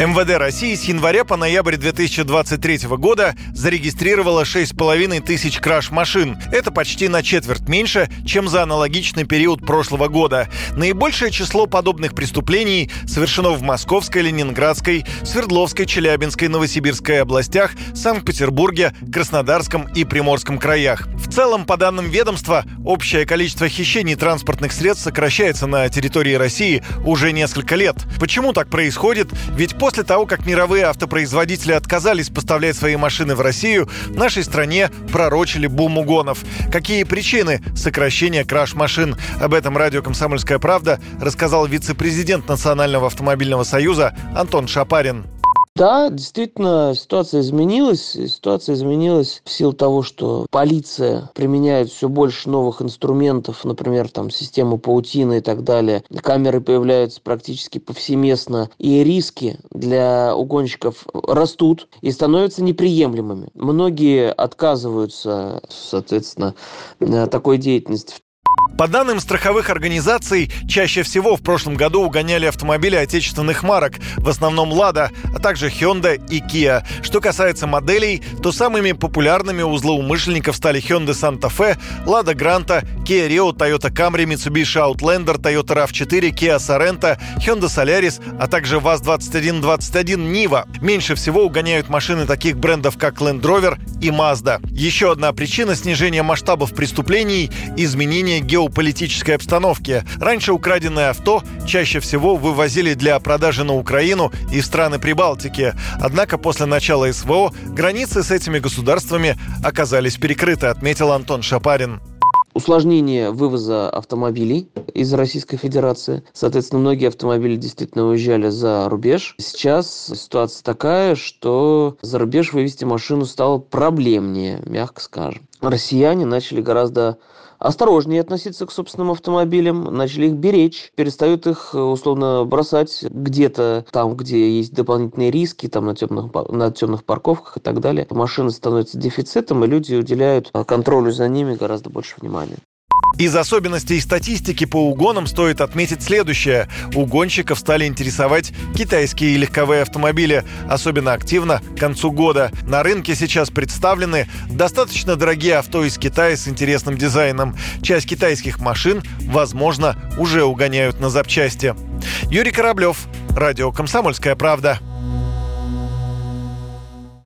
МВД России с января по ноябрь 2023 года зарегистрировало 6,5 тысяч краш-машин. Это почти на четверть меньше, чем за аналогичный период прошлого года. Наибольшее число подобных преступлений совершено в Московской, Ленинградской, Свердловской, Челябинской, Новосибирской областях, Санкт-Петербурге, Краснодарском и Приморском краях. В целом, по данным ведомства, общее количество хищений транспортных средств сокращается на территории России уже несколько лет. Почему так происходит? Ведь после После того, как мировые автопроизводители отказались поставлять свои машины в Россию, нашей стране пророчили бум угонов. Какие причины сокращения краш машин? Об этом радио «Комсомольская правда» рассказал вице-президент Национального автомобильного союза Антон Шапарин. Да, действительно, ситуация изменилась. Ситуация изменилась в силу того, что полиция применяет все больше новых инструментов, например, там систему паутины и так далее. Камеры появляются практически повсеместно, и риски для угонщиков растут и становятся неприемлемыми. Многие отказываются, соответственно, такой деятельности по данным страховых организаций, чаще всего в прошлом году угоняли автомобили отечественных марок, в основном «Лада», а также Hyundai и Kia. Что касается моделей, то самыми популярными у злоумышленников стали Hyundai Santa Fe, Lada Granta, Kia Rio, Toyota Camry, Mitsubishi Outlander, Toyota RAV4, Kia Sorento, Hyundai Solaris, а также ВАЗ-2121 Niva. Меньше всего угоняют машины таких брендов, как Land Rover и Mazda. Еще одна причина снижения масштабов преступлений – изменение геополитики политической обстановке. Раньше украденное авто чаще всего вывозили для продажи на Украину и страны Прибалтики. Однако после начала СВО границы с этими государствами оказались перекрыты, отметил Антон Шапарин усложнение вывоза автомобилей из Российской Федерации. Соответственно, многие автомобили действительно уезжали за рубеж. Сейчас ситуация такая, что за рубеж вывести машину стало проблемнее, мягко скажем. Россияне начали гораздо осторожнее относиться к собственным автомобилям, начали их беречь, перестают их условно бросать где-то там, где есть дополнительные риски, там на темных, на темных парковках и так далее. Машины становятся дефицитом, и люди уделяют контролю за ними гораздо больше внимания. Из особенностей статистики по угонам стоит отметить следующее. Угонщиков стали интересовать китайские легковые автомобили, особенно активно к концу года. На рынке сейчас представлены достаточно дорогие авто из Китая с интересным дизайном. Часть китайских машин, возможно, уже угоняют на запчасти. Юрий Кораблев, Радио «Комсомольская правда».